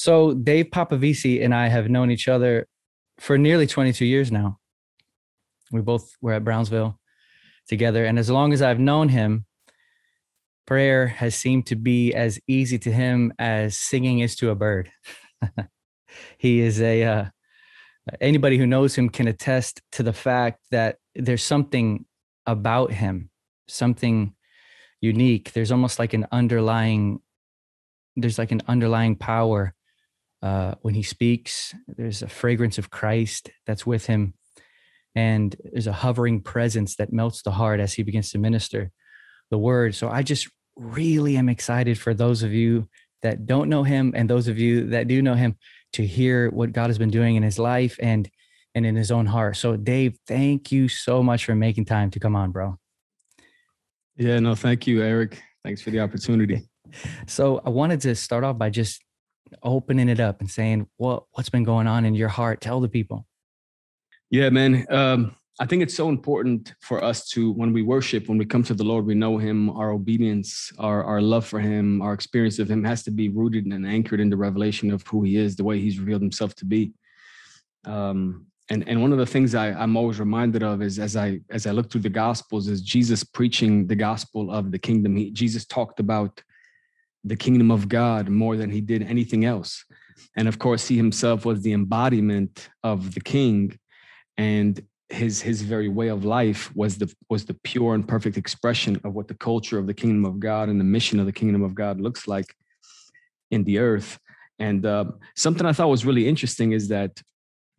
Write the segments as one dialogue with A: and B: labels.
A: So Dave Papavici and I have known each other for nearly 22 years now. We both were at Brownsville together. And as long as I've known him, prayer has seemed to be as easy to him as singing is to a bird. he is a, uh, anybody who knows him can attest to the fact that there's something about him, something unique. There's almost like an underlying, there's like an underlying power uh, when he speaks. There's a fragrance of Christ that's with him, and there's a hovering presence that melts the heart as he begins to minister the word. So I just really am excited for those of you that don't know him and those of you that do know him to hear what God has been doing in his life and and in his own heart. So Dave, thank you so much for making time to come on, bro.
B: Yeah, no, thank you, Eric. Thanks for the opportunity.
A: So I wanted to start off by just opening it up and saying what what's been going on in your heart. Tell the people.
B: Yeah, man. Um, I think it's so important for us to, when we worship, when we come to the Lord, we know Him, our obedience, our, our love for Him, our experience of Him has to be rooted and anchored in the revelation of who He is, the way He's revealed Himself to be. Um, and and one of the things I, I'm always reminded of is as I as I look through the Gospels is Jesus preaching the gospel of the kingdom. He, Jesus talked about the kingdom of God more than he did anything else, and of course, he himself was the embodiment of the King, and his his very way of life was the was the pure and perfect expression of what the culture of the kingdom of God and the mission of the kingdom of God looks like in the earth. And uh, something I thought was really interesting is that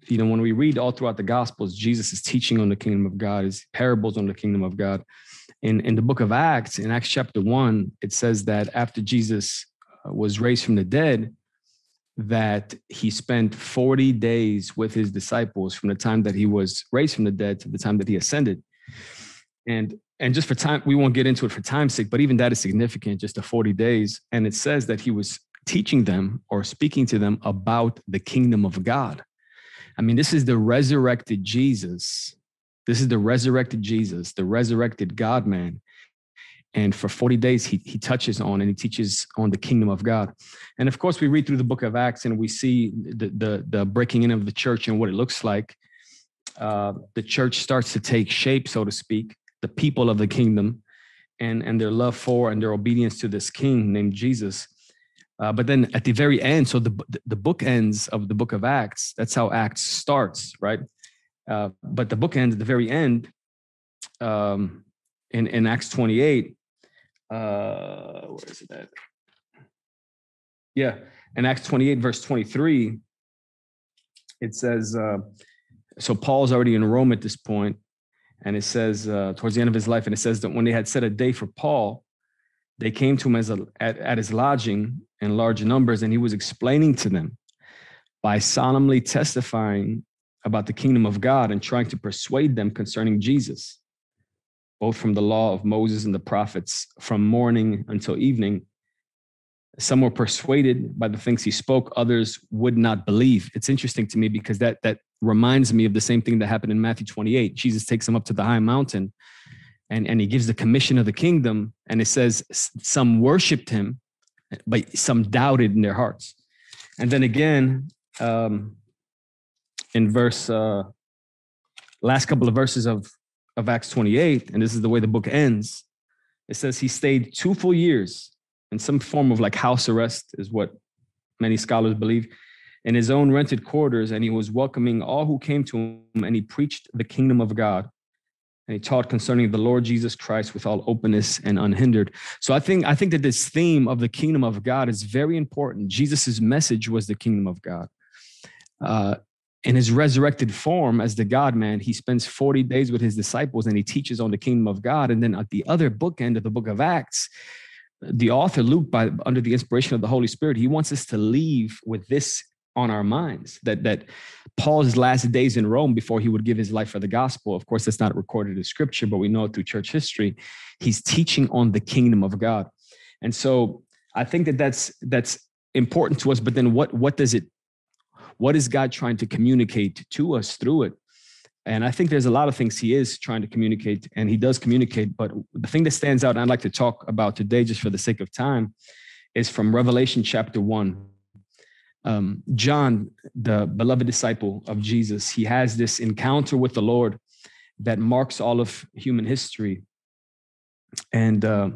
B: you know when we read all throughout the Gospels, Jesus is teaching on the kingdom of God, his parables on the kingdom of God. In in the book of Acts, in Acts chapter one, it says that after Jesus uh, was raised from the dead, that he spent 40 days with his disciples from the time that he was raised from the dead to the time that he ascended. And and just for time, we won't get into it for time's sake, but even that is significant, just the 40 days. And it says that he was teaching them or speaking to them about the kingdom of God. I mean, this is the resurrected Jesus. This is the resurrected Jesus, the resurrected God man. And for 40 days he, he touches on and he teaches on the kingdom of god. And of course we read through the book of acts and we see the the, the breaking in of the church and what it looks like. Uh, the church starts to take shape so to speak the people of the kingdom and and their love for and their obedience to this king named jesus uh, but then at the very end so the the book ends of the book of acts that's how acts starts right uh, but the book ends at the very end um, in, in acts 28 uh, where is it at? Yeah, in Acts 28, verse 23, it says, uh, so Paul's already in Rome at this point, and it says uh, towards the end of his life, and it says that when they had set a day for Paul, they came to him as a, at, at his lodging in large numbers, and he was explaining to them by solemnly testifying about the kingdom of God and trying to persuade them concerning Jesus both from the law of Moses and the prophets from morning until evening. Some were persuaded by the things he spoke, others would not believe. It's interesting to me because that that reminds me of the same thing that happened in Matthew 28. Jesus takes them up to the high mountain and, and he gives the commission of the kingdom. And it says some worshiped him, but some doubted in their hearts. And then again, um, in verse uh, last couple of verses of of Acts 28, and this is the way the book ends. It says he stayed two full years in some form of like house arrest, is what many scholars believe, in his own rented quarters, and he was welcoming all who came to him, and he preached the kingdom of God. And he taught concerning the Lord Jesus Christ with all openness and unhindered. So I think I think that this theme of the kingdom of God is very important. Jesus's message was the kingdom of God. Uh, in his resurrected form as the God man, he spends 40 days with his disciples and he teaches on the kingdom of God. And then at the other bookend of the book of Acts, the author Luke, by under the inspiration of the Holy Spirit, he wants us to leave with this on our minds that that Paul's last days in Rome before he would give his life for the gospel. Of course, that's not recorded in scripture, but we know through church history. He's teaching on the kingdom of God. And so I think that that's that's important to us. But then what what does it what is God trying to communicate to us through it? And I think there's a lot of things he is trying to communicate, and he does communicate. But the thing that stands out, and I'd like to talk about today, just for the sake of time, is from Revelation chapter one. Um, John, the beloved disciple of Jesus, he has this encounter with the Lord that marks all of human history. And uh,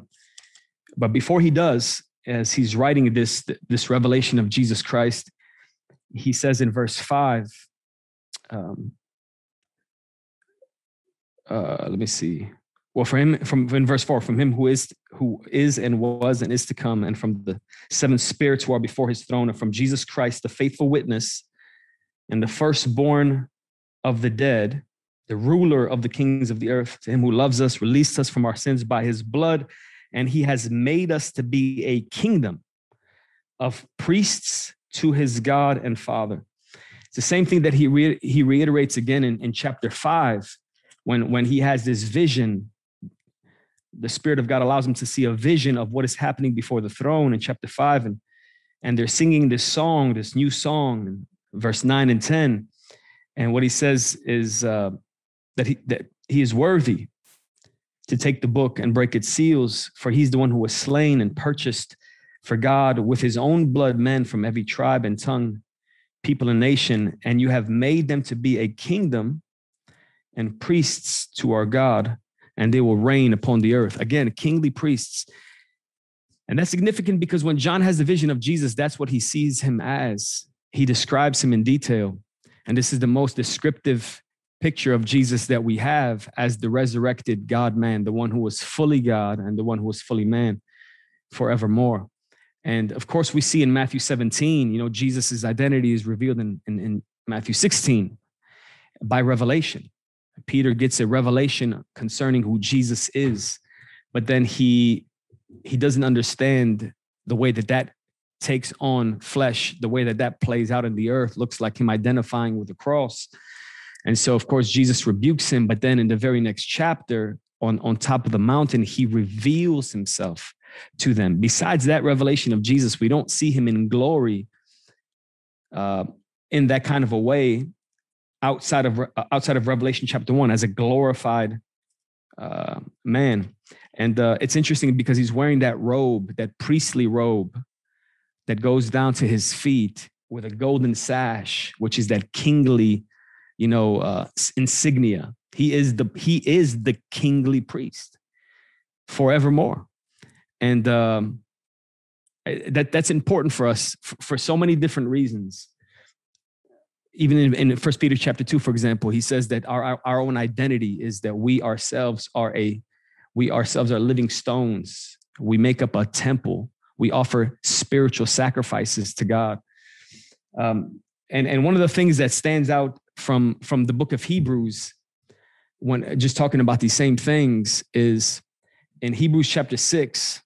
B: but before he does, as he's writing this this revelation of Jesus Christ, he says in verse five. Um, uh, let me see. Well, for him, from in verse four, from him who is who is and was and is to come, and from the seven spirits who are before his throne, and from Jesus Christ, the faithful witness, and the firstborn of the dead, the ruler of the kings of the earth, to him who loves us, released us from our sins by his blood, and he has made us to be a kingdom of priests to his God and Father. It's the same thing that he re- he reiterates again in, in chapter five, when when he has this vision the Spirit of God allows them to see a vision of what is happening before the throne in chapter five. And, and they're singing this song, this new song, verse nine and 10. And what he says is uh, that, he, that he is worthy to take the book and break its seals, for he's the one who was slain and purchased for God with his own blood men from every tribe and tongue, people and nation. And you have made them to be a kingdom and priests to our God and they will reign upon the earth. Again, kingly priests. And that's significant because when John has the vision of Jesus, that's what he sees him as. He describes him in detail. And this is the most descriptive picture of Jesus that we have as the resurrected God man, the one who was fully God and the one who was fully man forevermore. And of course, we see in Matthew 17, you know, Jesus' identity is revealed in, in, in Matthew 16 by revelation. Peter gets a revelation concerning who Jesus is, but then he he doesn't understand the way that that takes on flesh, the way that that plays out in the earth looks like him identifying with the cross. And so, of course, Jesus rebukes him, but then in the very next chapter, on, on top of the mountain, he reveals himself to them. Besides that revelation of Jesus, we don't see him in glory uh, in that kind of a way outside of outside of Revelation chapter one as a glorified uh, man. And uh, it's interesting because he's wearing that robe, that priestly robe that goes down to his feet with a golden sash, which is that kingly, you know, uh, insignia. He is the he is the kingly priest forevermore, and um, that that's important for us for, for so many different reasons even in, in first peter chapter 2 for example he says that our, our, our own identity is that we ourselves are a we ourselves are living stones. We make up a temple. We offer spiritual sacrifices to god. Um, and and one of the things that stands out from from the book of hebrews when just talking about these same things is in hebrews chapter 6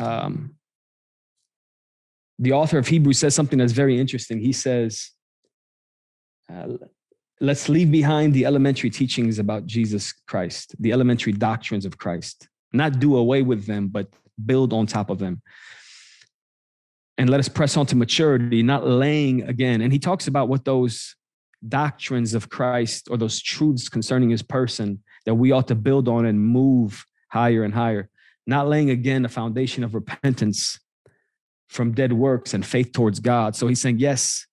B: um, the author of hebrews says something that's very interesting. He says uh, let's leave behind the elementary teachings about Jesus Christ, the elementary doctrines of Christ, not do away with them, but build on top of them. And let us press on to maturity, not laying again. And he talks about what those doctrines of Christ or those truths concerning his person that we ought to build on and move higher and higher, not laying again a foundation of repentance from dead works and faith towards God. So he's saying, yes,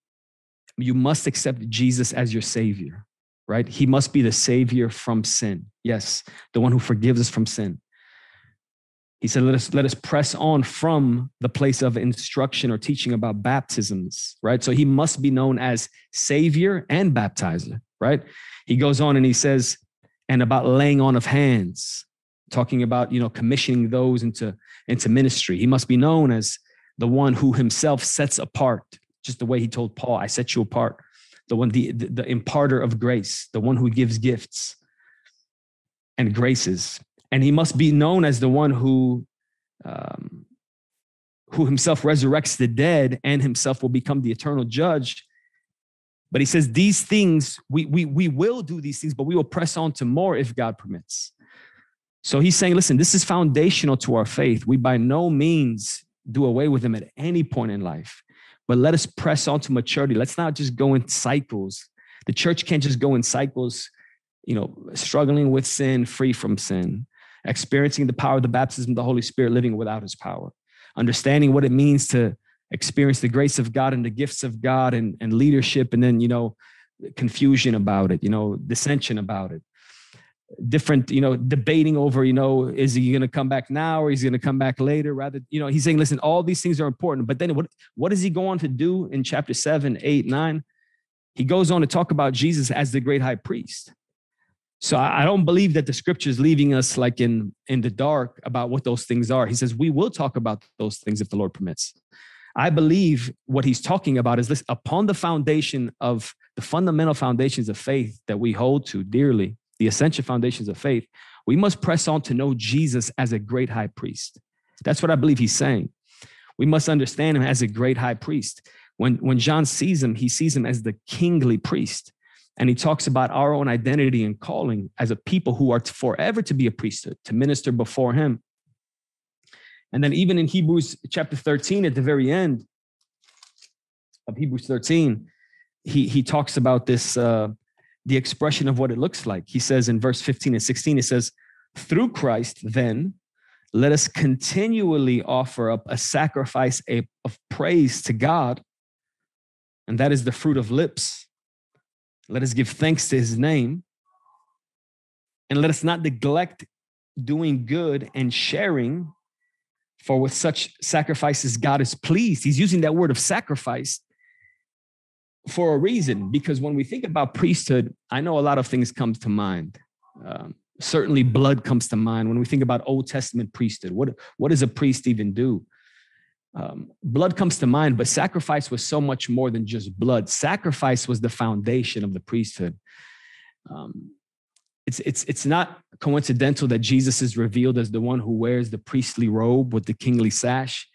B: you must accept Jesus as your savior, right? He must be the savior from sin. Yes, the one who forgives us from sin. He said, let us, let us press on from the place of instruction or teaching about baptisms, right? So he must be known as savior and baptizer, right? He goes on and he says, and about laying on of hands, talking about, you know, commissioning those into, into ministry. He must be known as the one who himself sets apart just the way he told Paul, I set you apart, the one, the, the, the imparter of grace, the one who gives gifts and graces. And he must be known as the one who, um, who himself resurrects the dead and himself will become the eternal judge. But he says, These things, we, we, we will do these things, but we will press on to more if God permits. So he's saying, listen, this is foundational to our faith. We by no means do away with them at any point in life but let us press on to maturity. Let's not just go in cycles. The church can't just go in cycles, you know, struggling with sin, free from sin, experiencing the power of the baptism of the Holy Spirit, living without his power, understanding what it means to experience the grace of God and the gifts of God and, and leadership, and then, you know, confusion about it, you know, dissension about it. Different, you know, debating over, you know, is he going to come back now or is he going to come back later? Rather, you know, he's saying, listen, all these things are important. But then what, what does he go on to do in chapter seven, eight, nine? He goes on to talk about Jesus as the great high priest. So I don't believe that the scripture is leaving us like in in the dark about what those things are. He says we will talk about those things if the Lord permits. I believe what he's talking about is this upon the foundation of the fundamental foundations of faith that we hold to dearly, the essential foundations of faith, we must press on to know Jesus as a great high priest. That's what I believe he's saying. We must understand him as a great high priest. When, when John sees him, he sees him as the kingly priest. And he talks about our own identity and calling as a people who are forever to be a priesthood, to minister before him. And then, even in Hebrews chapter 13, at the very end of Hebrews 13, he, he talks about this, uh, the expression of what it looks like. He says in verse 15 and 16, it says, Through Christ, then, let us continually offer up a sacrifice of praise to God, and that is the fruit of lips let us give thanks to his name. And let us not neglect doing good and sharing, for with such sacrifices, God is pleased. He's using that word of sacrifice for a reason, because when we think about priesthood, I know a lot of things comes to mind. Um, certainly, blood comes to mind when we think about Old Testament priesthood. What, what does a priest even do? um, blood comes to mind, but sacrifice was so much more than just blood. Sacrifice was the foundation of the priesthood. Um, it's it's it's not coincidental that Jesus is revealed as the one who wears the priestly robe with the kingly sash,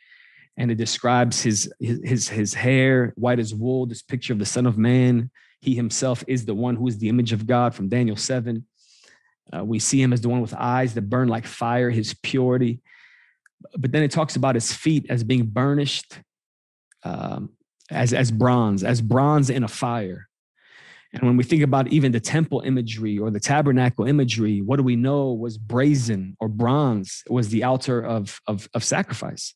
B: and it describes his his his, hair white as wool. This picture of the Son of Man. He himself is the one who is the image of God from Daniel seven. Uh, we see him as the one with eyes that burn like fire. His purity but then it talks about his feet as being burnished um, as, as bronze, as bronze in a fire. And when we think about even the temple imagery or the tabernacle imagery, what do we know was brazen or bronze it was the altar of, of, of sacrifice.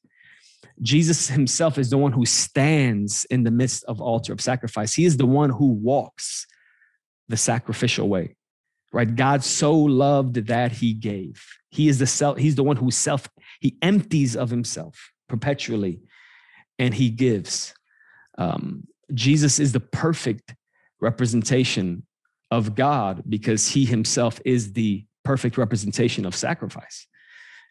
B: Jesus himself is the one who stands in the midst of altar of sacrifice. He is the one who walks the sacrificial way, right? God so loved that he gave. He is the self, he's the one who self he empties of himself perpetually and he gives. Um, Jesus is the perfect representation of God because he himself is the perfect representation of sacrifice.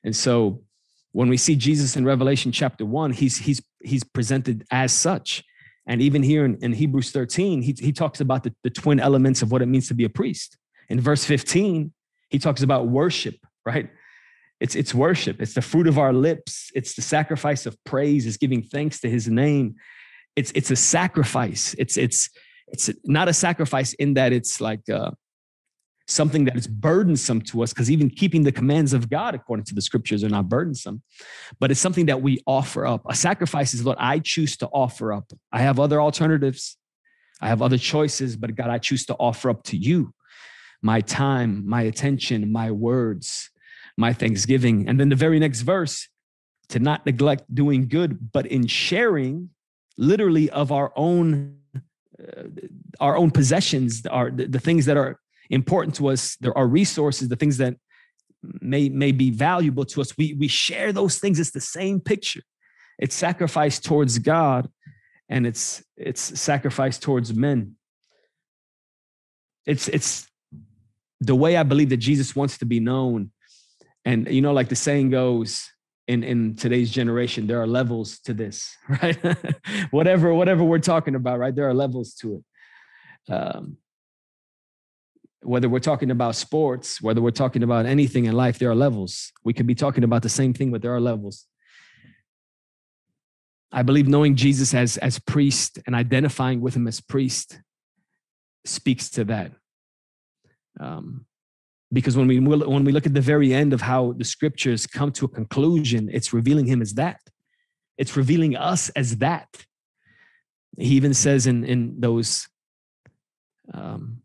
B: And so when we see Jesus in Revelation chapter one, he's he's he's presented as such. And even here in, in Hebrews 13, he, he talks about the, the twin elements of what it means to be a priest. In verse 15, he talks about worship, right? It's, it's worship. It's the fruit of our lips. It's the sacrifice of praise. It's giving thanks to his name. It's, it's a sacrifice. It's, it's, it's not a sacrifice in that it's like uh, something that is burdensome to us, because even keeping the commands of God, according to the scriptures, are not burdensome, but it's something that we offer up. A sacrifice is what I choose to offer up. I have other alternatives, I have other choices, but God, I choose to offer up to you my time, my attention, my words, my thanksgiving. And then the very next verse to not neglect doing good, but in sharing literally of our own. Uh, our own possessions are the, the things that are important to us. There are resources the things that may may be valuable to us. We we share those things. It's the same picture. It's sacrifice towards god and it's it's sacrifice towards men. It's it's the way i believe that jesus wants to be known. And you know like the saying goes in in today's generation there are levels to this right? Whatever whatever we're talking about right? There are levels to it. Um, whether we're talking about sports whether we're talking about anything in life there are levels. We could be talking about the same thing but there are levels. I believe knowing jesus as as priest and identifying with him as priest speaks to that. Um, because when we when we look at the very end of how the scriptures come to a conclusion it's revealing him as that. It's revealing us as that. He even says in in those um,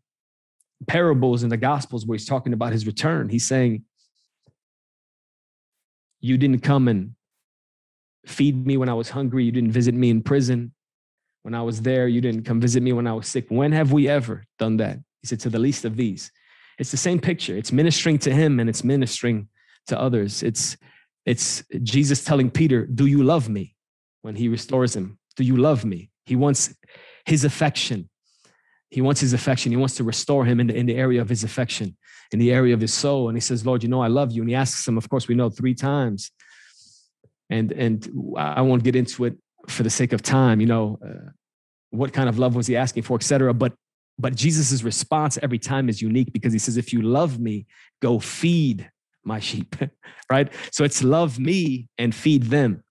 B: parables in the gospels where he's talking about his return he's saying you didn't come and feed me when I was hungry. You didn't visit me in prison. When I was there, you didn't come visit me when I was sick. When have we ever done that? He said, To the least of these. It's the same picture. It's ministering to him and it's ministering to others. It's it's Jesus telling Peter, Do you love me? When he restores him, Do you love me? He wants his affection. He wants his affection. He wants to restore him in the, in the area of his affection, in the area of his soul. And he says, Lord, you know I love you. And he asks him, of course, we know three times. And and I won't get into it for the sake of time, you know, uh, what kind of love was he asking for, etc. But but Jesus' response every time is unique because he says, if you love me, go feed my sheep, right? So it's love me and feed them.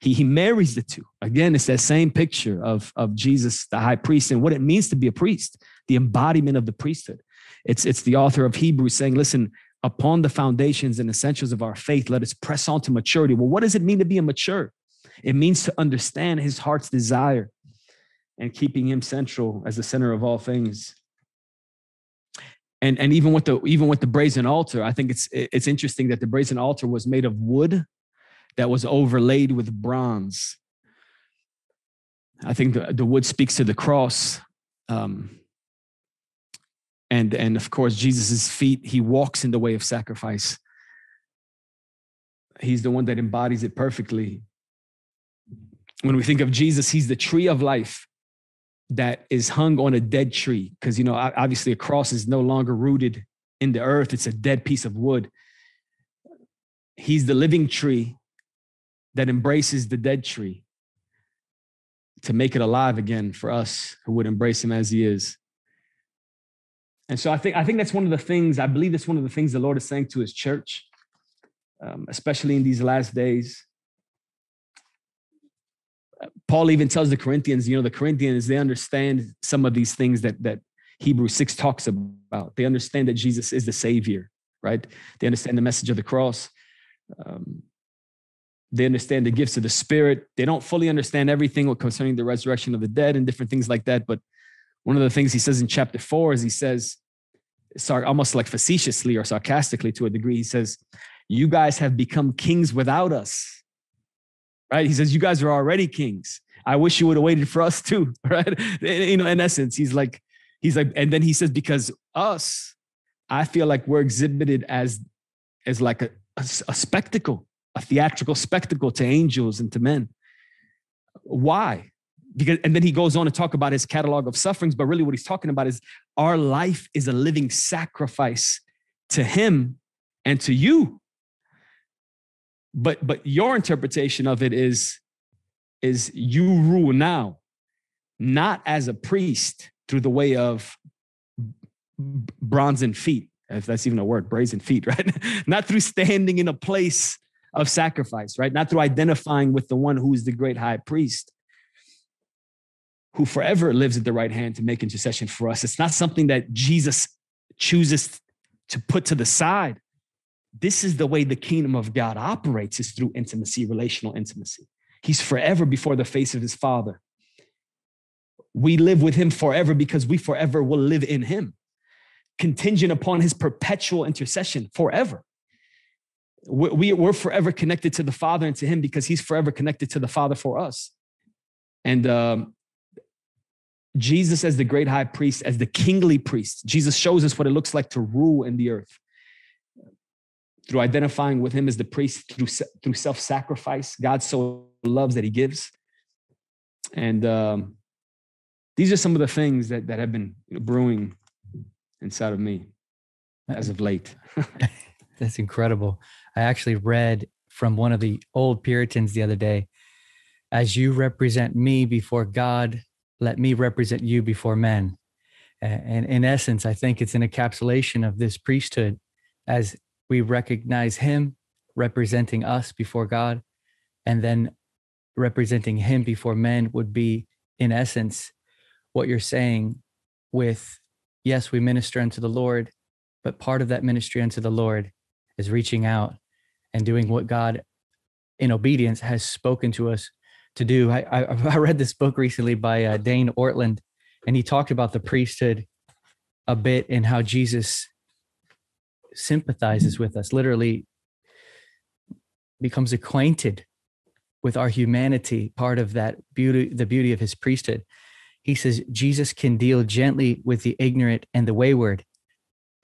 B: He, he marries the two. Again, it's that same picture of, of Jesus, the high priest, and what it means to be a priest, the embodiment of the priesthood. It's, it's the author of Hebrews saying, listen, upon the foundations and essentials of our faith, let us press on to maturity. Well, what does it mean to be a mature? It means to understand his heart's desire and keeping him central as the center of all things and and even with the even with the brazen altar i think it's it's interesting that the brazen altar was made of wood that was overlaid with bronze. I think the, the wood speaks to the cross um, and and of course jesus' feet he walks in the way of sacrifice. He's the one that embodies it perfectly. When we think of jesus he's the tree of life that is hung on a dead tree because you know obviously a cross is no longer rooted in the earth. It's a dead piece of wood. He's the living tree that embraces the dead tree to make it alive again for us who would embrace him as he is and so i think i think that's one of the things i believe that's one of the things the lord is saying to his church um, especially in these last days Paul even tells the Corinthians, you know, the Corinthians, they understand some of these things that that Hebrews 6 talks about. They understand that Jesus is the Savior, right? They understand the message of the cross. Um, they understand the gifts of the Spirit. They don't fully understand everything concerning the resurrection of the dead and different things like that. But one of the things he says in chapter four is he says, sorry almost like facetiously or sarcastically to a degree, he says, You guys have become kings without us right? He says, You guys are already kings. I wish you would have waited for us too, right? You know, in essence, he's like, he's like, and then he says, because us, I feel like we're exhibited as as like a, a, a spectacle, a theatrical spectacle to angels and to men. Why? Because and then he goes on to talk about his catalog of sufferings, but really what he's talking about is our life is a living sacrifice to him and to you but but your interpretation of it is is you rule now not as a priest through the way of bronzen feet if that's even a word brazen feet right not through standing in a place of sacrifice right not through identifying with the one who is the great high priest who forever lives at the right hand to make intercession for us it's not something that jesus chooses to put to the side this is the way the kingdom of God operates is through intimacy, relational intimacy. He's forever before the face of his father. We live with him forever because we forever will live in him, contingent upon his perpetual intercession forever. We, are forever connected to the Father and to him because he's forever connected to the Father for us. And um, Jesus, as the great high priest, as the kingly priest, Jesus shows us what it looks like to rule in the earth. Through identifying with him as the priest through through self-sacrifice god so loves that he gives. And um, these are some of the things that that have been brewing inside of me as of late
A: that's incredible. I actually read from one of the old puritans the other day as you represent me before god let me represent you before men. And in essence i think it's an encapsulation of this priesthood as we recognize him representing us before God, and then representing him before men would be, in essence, what you're saying with, yes, we minister unto the Lord, but part of that ministry unto the Lord is reaching out and doing what God in obedience has spoken to us to do. I, I, I read this book recently by uh, Dane Ortlund, and he talked about the priesthood a bit and how Jesus sympathizes with us, literally becomes acquainted with our humanity, part of that beauty, the beauty of his priesthood. He says Jesus can deal gently with the ignorant and the wayward.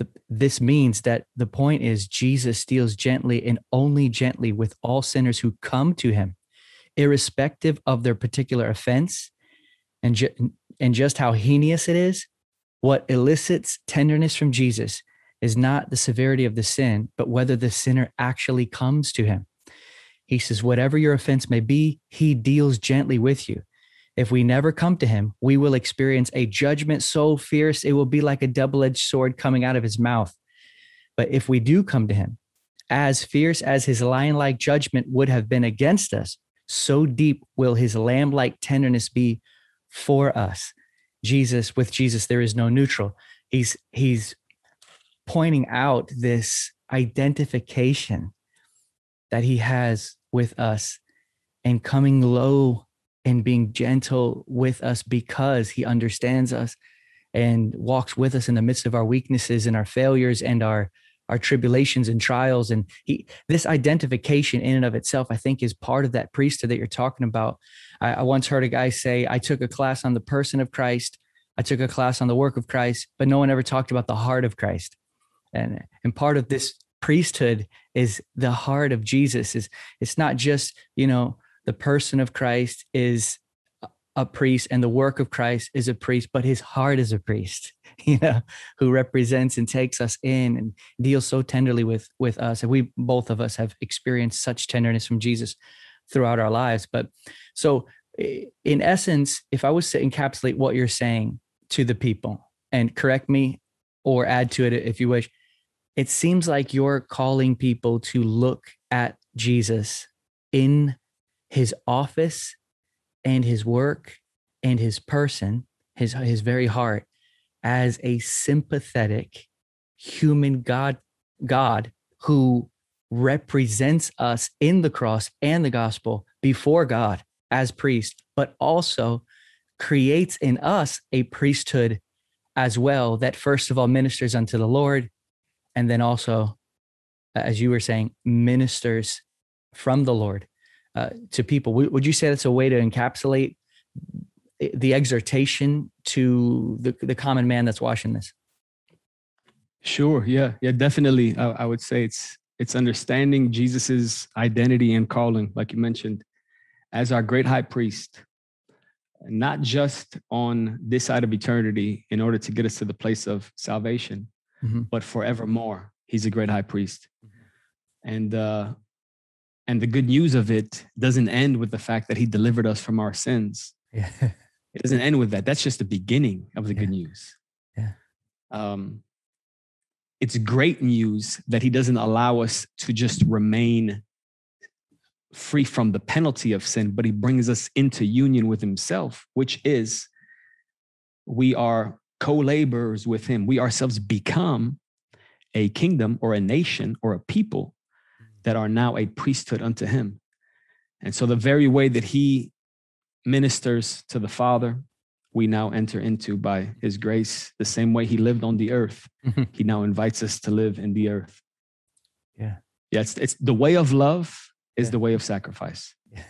A: The, this means that the point is Jesus deals gently and only gently with all sinners who come to him, irrespective of their particular offense and, ju- and just how heinous it is. What elicits tenderness from Jesus is not the severity of the sin, but whether the sinner actually comes to him. He says, Whatever your offense may be, he deals gently with you. If we never come to him, we will experience a judgment so fierce it will be like a double edged sword coming out of his mouth. But if we do come to him, as fierce as his lion like judgment would have been against us, so deep will his lamb like tenderness be for us. Jesus, with Jesus, there is no neutral. He's, he's pointing out this identification that he has with us and coming low and being gentle with us because he understands us and walks with us in the midst of our weaknesses and our failures and our our tribulations and trials. And he this identification in and of itself i think is part of that priesthood that you're talking about. I, I once heard a guy say i took a class on the person of christ. I took a class on the work of christ but no one ever talked about the heart of christ. And and part of this priesthood is the heart of jesus is it's not just you know the person of christ is a priest and the work of christ is a priest but his heart is a priest you know who represents and takes us in and deals so tenderly with with us. And we both of us have experienced such tenderness from jesus throughout our lives. But so in essence if i was to encapsulate what you're saying to the people and correct me or add to it if you wish it seems like you're calling people to look at Jesus in his office and his work and his person, his, his very heart, as a sympathetic human God, God who represents us in the cross and the gospel before God as priest, but also creates in us a priesthood as well that first of all ministers unto the Lord and then also as you were saying ministers from the lord uh, to people would you say that's a way to encapsulate the exhortation to the, the common man that's watching this
B: sure yeah yeah definitely I, I would say it's it's understanding jesus's identity and calling like you mentioned as our great high priest not just on this side of eternity in order to get us to the place of salvation mm-hmm. but forevermore. He's a great high priest. Mm-hmm. And uh, and the good news of it doesn't end with the fact that he delivered us from our sins. Yeah. it doesn't end with that. That's just the beginning of the yeah. good news.
A: Yeah.
B: Um, it's great news that he doesn't allow us to just remain free from the penalty of sin, but he brings us into union with himself, which is we are co-laborers with him we ourselves become a kingdom or a nation or a people that are now a priesthood unto him and so the very way that he ministers to the father we now enter into by his grace the same way he lived on the earth mm-hmm. he now invites us to live in the earth
A: yeah
B: yeah it's, it's the way of love is yeah. the way of sacrifice yeah.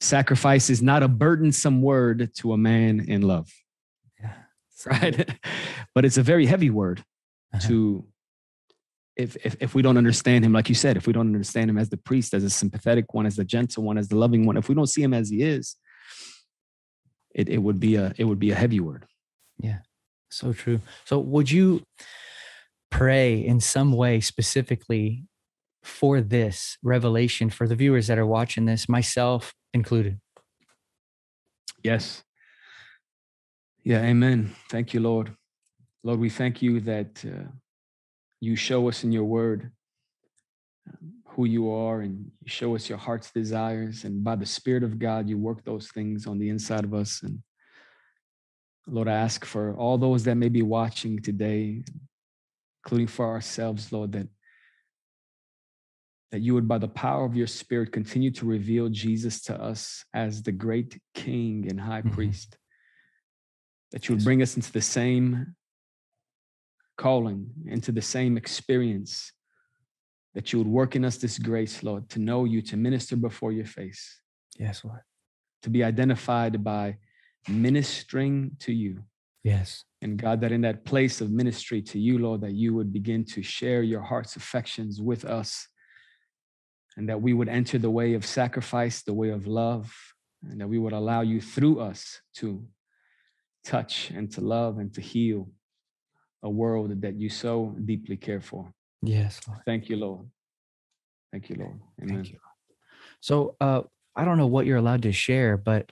B: sacrifice is not a burdensome word to a man in love Yeah. right? but it's a very heavy word uh-huh. to if, if if we don't understand him, like you said, if we don't understand him as the priest, as a sympathetic one, as the gentle one, as the loving one, if we don't see him as he is, it, it would be a it would be a heavy word.
A: Yeah, so true. So would you pray in some way specifically for this revelation for the viewers that are watching this, myself included?
B: Yes. Yeah, amen. Thank you, Lord. Lord, we thank you that uh, you show us in your word um, who you are and you show us your heart's desires. And by the Spirit of God, you work those things on the inside of us. And Lord, I ask for all those that may be watching today, including for ourselves, Lord, that that you would, by the power of your Spirit, continue to reveal Jesus to us as the great King and High mm-hmm. Priest that you would bring us into the same calling, into the same experience, that you would work in us this grace, Lord, to know you, to minister before your face.
A: Yes, Lord.
B: to be identified by ministering to you.
A: Yes.
B: And God, that in that place of ministry to you, Lord, that you would begin to share your heart's affections with us. And that we would enter the way of sacrifice, the way of love, and that we would allow you through us to touch and to love and to heal a world that you so deeply care for.
A: Yes, Lord.
B: Thank you, Lord. Thank you, Lord. Amen.
A: Thank you. So uh I don't know what you're allowed to share, but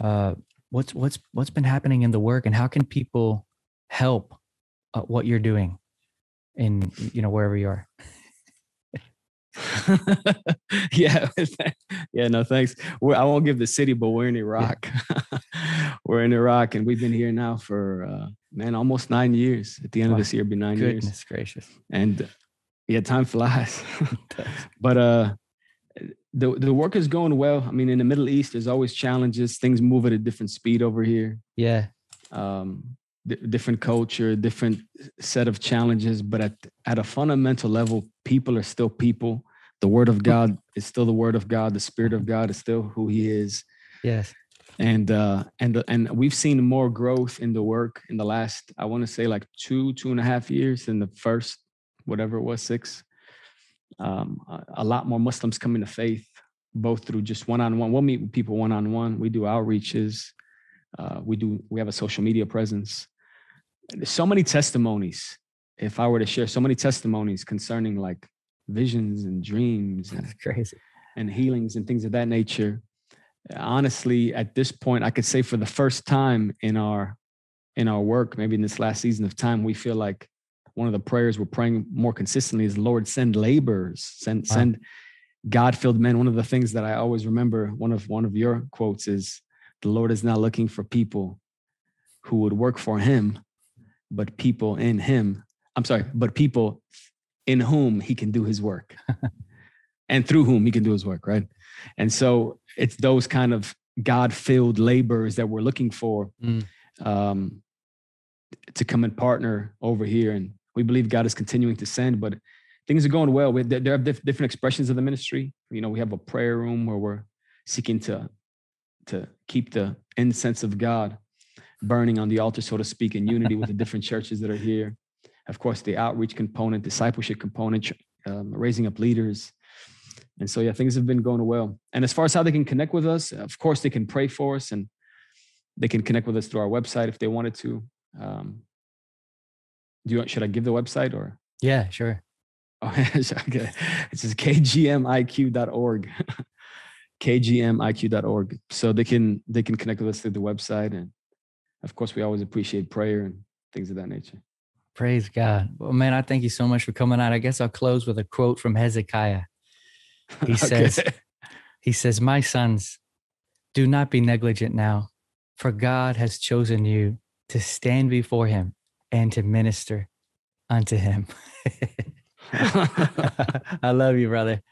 A: uh what's what's what's been happening in the work and how can people help uh, what you're doing in you know wherever you are?
B: yeah, yeah. No, thanks. We're, I won't give the city, but we're in Iraq. we're in Iraq, and we've been here now for uh, man almost nine years. At the end
A: Wow.
B: of this year, be nine years.
A: Goodness gracious.
B: And yeah, time flies. but uh, the the work is going well. I mean, in the Middle East, there's always challenges. Things move at a different speed over here.
A: yeah.
B: Um, di- different culture, different set of challenges. But at at a fundamental level, people are still people. The Word of God is still the Word of God. The Spirit of God is still who He is.
A: Yes.
B: And uh, and and we've seen more growth in the work in the last, I want to say, like two two and a half years than the first, whatever it was, six. Um, a, a lot more Muslims coming to faith, both through just one on one. We'll meet with people one on one. We do outreaches. Uh, we do. We have a social media presence. There's so many testimonies. If I were to share so many testimonies concerning like visions and dreams and
A: That's crazy.
B: and healings and things of that nature. Honestly, at this point, I could say for the first time in our in our work, maybe in this last season of time, we feel like one of the prayers we're praying more consistently is Lord, send laborers, send
A: Wow.
B: send God-filled men. One of the things that I always remember, one of one of your quotes is the Lord is not looking for people who would work for him, but people in him. I'm sorry, but people in whom he can do his work and through whom he can do his work, right? And so it's those kind of God-filled labors that we're looking for
A: Mm.
B: um, to come and partner over here. And we believe God is continuing to send, but things are going well. We, there there are diff- different expressions of the ministry. You know, we have a prayer room where we're seeking to to keep the incense of God burning on the altar, so to speak, in unity with the different churches that are here. Of course, the outreach component, discipleship component, um, raising up leaders. And so, yeah, things have been going well. And as far as how they can connect with us, of course, they can pray for us and they can connect with us through our website if they wanted to. Um, do you, should I give the website or?
A: Yeah, sure.
B: Oh, okay. It's just kgmiq.org. kgmiq.org. So they can they can connect with us through the website. And of course, we always appreciate prayer and things of that nature.
A: Praise God. Well, man, I thank you so much for coming out. I guess I'll close with a quote from Hezekiah. He says, He says, My sons, do not be negligent now, for God has chosen you to stand before him and to minister unto him. I love you, brother.